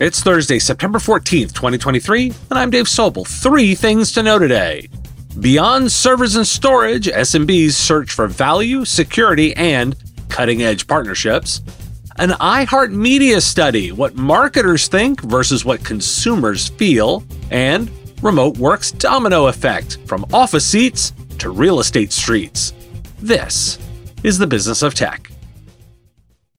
It's Thursday, September 14th, 2023, and I'm Dave Sobel. Three things to know today. Beyond servers and storage, SMBs search for value, security, and cutting edge partnerships. An iHeartMedia study, what marketers think versus what consumers feel. And remote work's domino effect, from office seats to real estate streets. This is the business of tech.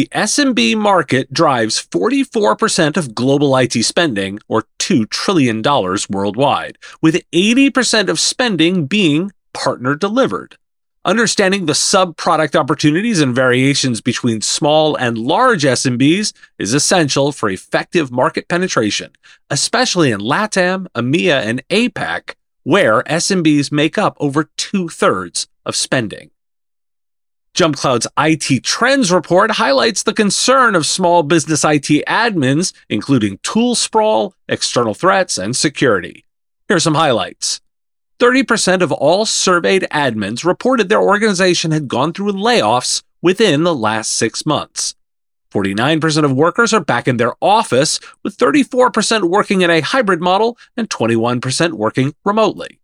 The SMB market drives 44% of global IT spending, or $2 trillion worldwide, with 80% of spending being partner delivered. Understanding the sub product opportunities and variations between small and large SMBs is essential for effective market penetration, especially in LATAM, EMEA, and APAC, where SMBs make up over two thirds of spending. JumpCloud's IT Trends report highlights the concern of small business IT admins, including tool sprawl, external threats, and security. Here are some highlights. 30% of all surveyed admins reported their organization had gone through layoffs within the last six months. 49% of workers are back in their office, with 34% working in a hybrid model and 21% working remotely.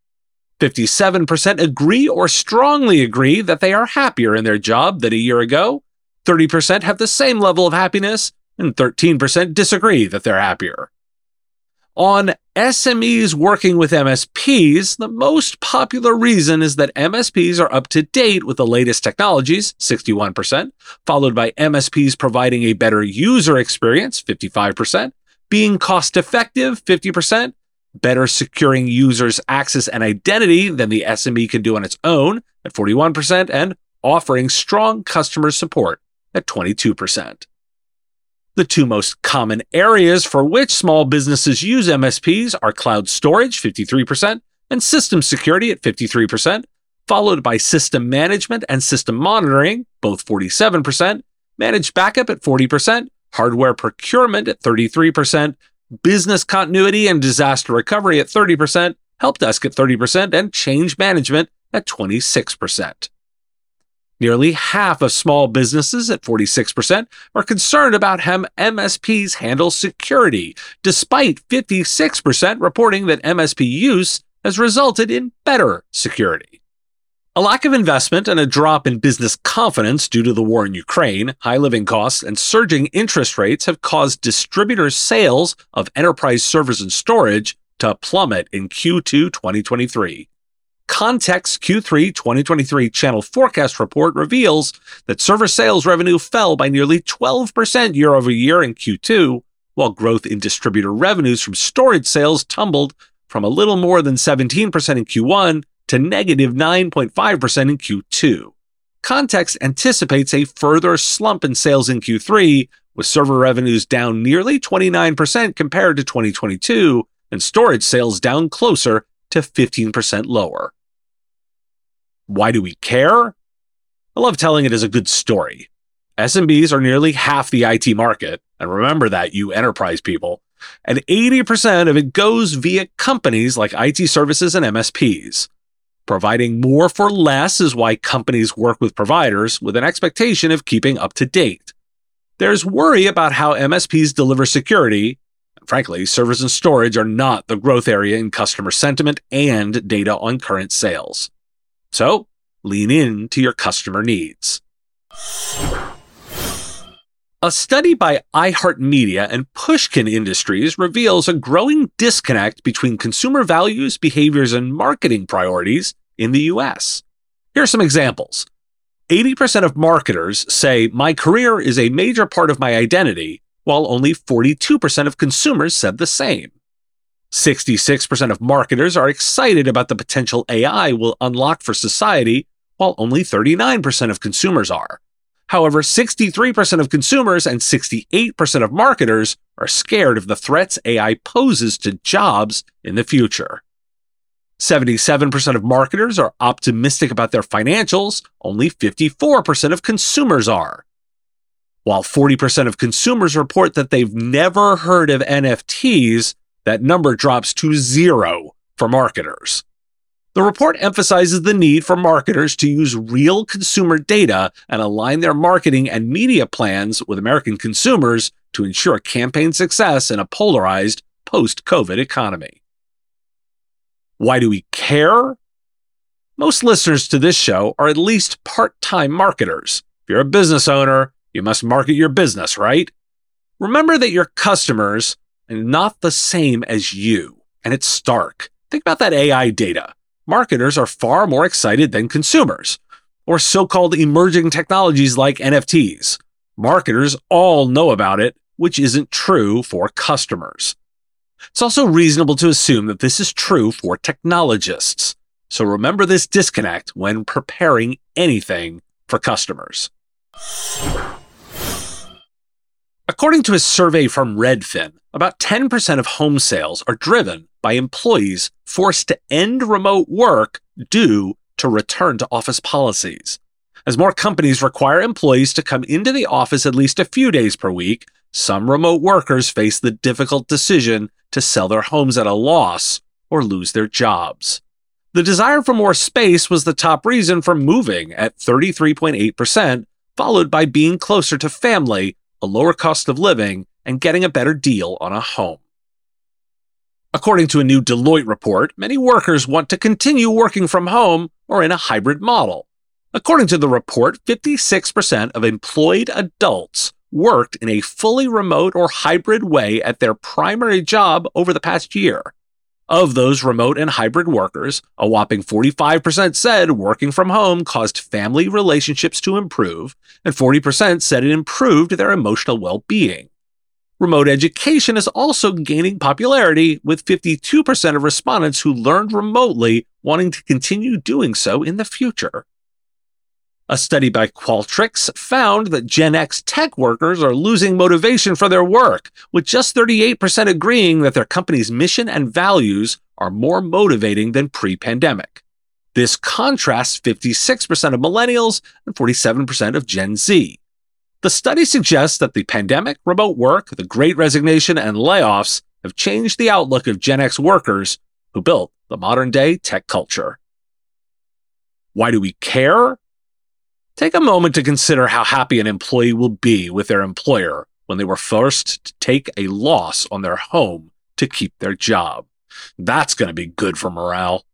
57% agree or strongly agree that they are happier in their job than a year ago. 30% have the same level of happiness, and 13% disagree that they're happier. On SMEs working with MSPs, the most popular reason is that MSPs are up to date with the latest technologies, 61%, followed by MSPs providing a better user experience, 55%, being cost effective, 50%, better securing users' access and identity than the SME can do on its own at 41%, and offering strong customer support at 22%. The two most common areas for which small businesses use MSPs are cloud storage, 53%, and system security at 53%, followed by system management and system monitoring, both 47%, managed backup at 40%, hardware procurement at 33%, business continuity and disaster recovery at 30%, help desk at 30%, and change management at 26%. Nearly half of small businesses at 46% are concerned about how MSPs handle security, despite 56% reporting that MSP use has resulted in better security. A lack of investment and a drop in business confidence due to the war in Ukraine, high living costs, and surging interest rates have caused distributor sales of enterprise servers and storage to plummet in Q2 2023. Context Q3 2023 channel forecast report reveals that server sales revenue fell by nearly 12% year over year in Q2, while growth in distributor revenues from storage sales tumbled from a little more than 17% in Q1 to negative 9.5% in Q2. Context anticipates a further slump in sales in Q3, with server revenues down nearly 29% compared to 2022 and storage sales down closer to 15% lower. Why do we care? I love telling it as a good story. SMBs are nearly half the IT market, and remember that, you enterprise people, and 80% of it goes via companies like IT services and MSPs. Providing more for less is why companies work with providers with an expectation of keeping up to date. There's worry about how MSPs deliver security. Frankly, servers and storage are not the growth area in customer sentiment and data on current sales. So, lean in to your customer needs. A study by iHeartMedia and Pushkin Industries reveals a growing disconnect between consumer values, behaviors, and marketing priorities in the US. Here are some examples. 80% of marketers say my career is a major part of my identity, while only 42% of consumers said the same. 66% of marketers are excited about the potential AI will unlock for society, while only 39% of consumers are. However, 63% of consumers and 68% of marketers are scared of the threats AI poses to jobs in the future. 77% of marketers are optimistic about their financials, only 54% of consumers are. While 40% of consumers report that they've never heard of NFTs, that number drops to zero for marketers. The report emphasizes the need for marketers to use real consumer data and align their marketing and media plans with American consumers to ensure campaign success in a polarized post COVID economy. Why do we care? Most listeners to this show are at least part time marketers. If you're a business owner, you must market your business, right? Remember that your customers are not the same as you, and it's stark. Think about that AI data. Marketers are far more excited than consumers, or so called emerging technologies like NFTs. Marketers all know about it, which isn't true for customers. It's also reasonable to assume that this is true for technologists. So remember this disconnect when preparing anything for customers. According to a survey from Redfin, about 10% of home sales are driven by employees forced to end remote work due to return to office policies. As more companies require employees to come into the office at least a few days per week, some remote workers face the difficult decision to sell their homes at a loss or lose their jobs. The desire for more space was the top reason for moving at 33.8%, followed by being closer to family, a lower cost of living, and getting a better deal on a home. According to a new Deloitte report, many workers want to continue working from home or in a hybrid model. According to the report, 56% of employed adults worked in a fully remote or hybrid way at their primary job over the past year. Of those remote and hybrid workers, a whopping 45% said working from home caused family relationships to improve, and 40% said it improved their emotional well being. Remote education is also gaining popularity, with 52% of respondents who learned remotely wanting to continue doing so in the future. A study by Qualtrics found that Gen X tech workers are losing motivation for their work, with just 38% agreeing that their company's mission and values are more motivating than pre pandemic. This contrasts 56% of millennials and 47% of Gen Z. The study suggests that the pandemic, remote work, the great resignation, and layoffs have changed the outlook of Gen X workers who built the modern day tech culture. Why do we care? Take a moment to consider how happy an employee will be with their employer when they were forced to take a loss on their home to keep their job. That's going to be good for morale.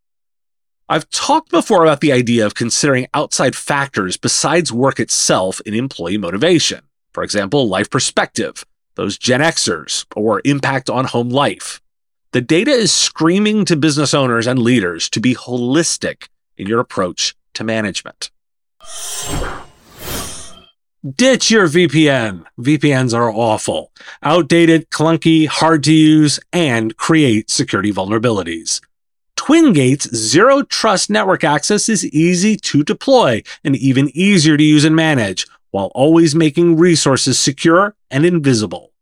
I've talked before about the idea of considering outside factors besides work itself in employee motivation. For example, life perspective, those Gen Xers, or impact on home life. The data is screaming to business owners and leaders to be holistic in your approach to management. Ditch your VPN. VPNs are awful, outdated, clunky, hard to use, and create security vulnerabilities. TwinGate's zero trust network access is easy to deploy and even easier to use and manage, while always making resources secure and invisible.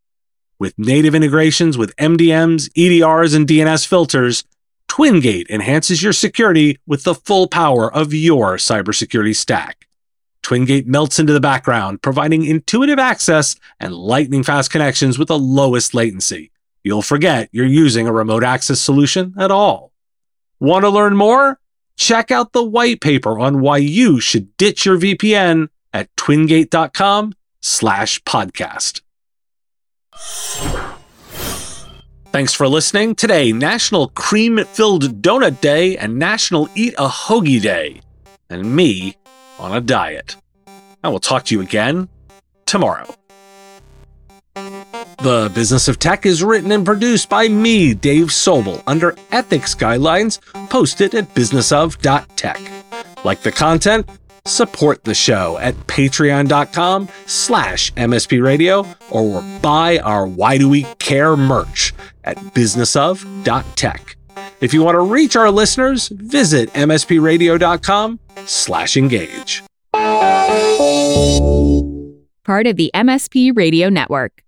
With native integrations with MDMs, EDRs, and DNS filters, TwinGate enhances your security with the full power of your cybersecurity stack. TwinGate melts into the background, providing intuitive access and lightning fast connections with the lowest latency. You'll forget you're using a remote access solution at all. Want to learn more? Check out the white paper on why you should ditch your VPN at twingate.com slash podcast. Thanks for listening. Today, National Cream Filled Donut Day and National Eat a Hoagie Day. And me on a diet. I will talk to you again tomorrow. The Business of Tech is written and produced by me, Dave Sobel, under ethics guidelines posted at businessof.tech. Like the content? Support the show at patreon.com slash mspradio or buy our Why Do We Care merch at businessof.tech. If you want to reach our listeners, visit mspradio.com slash engage. Part of the MSP Radio Network.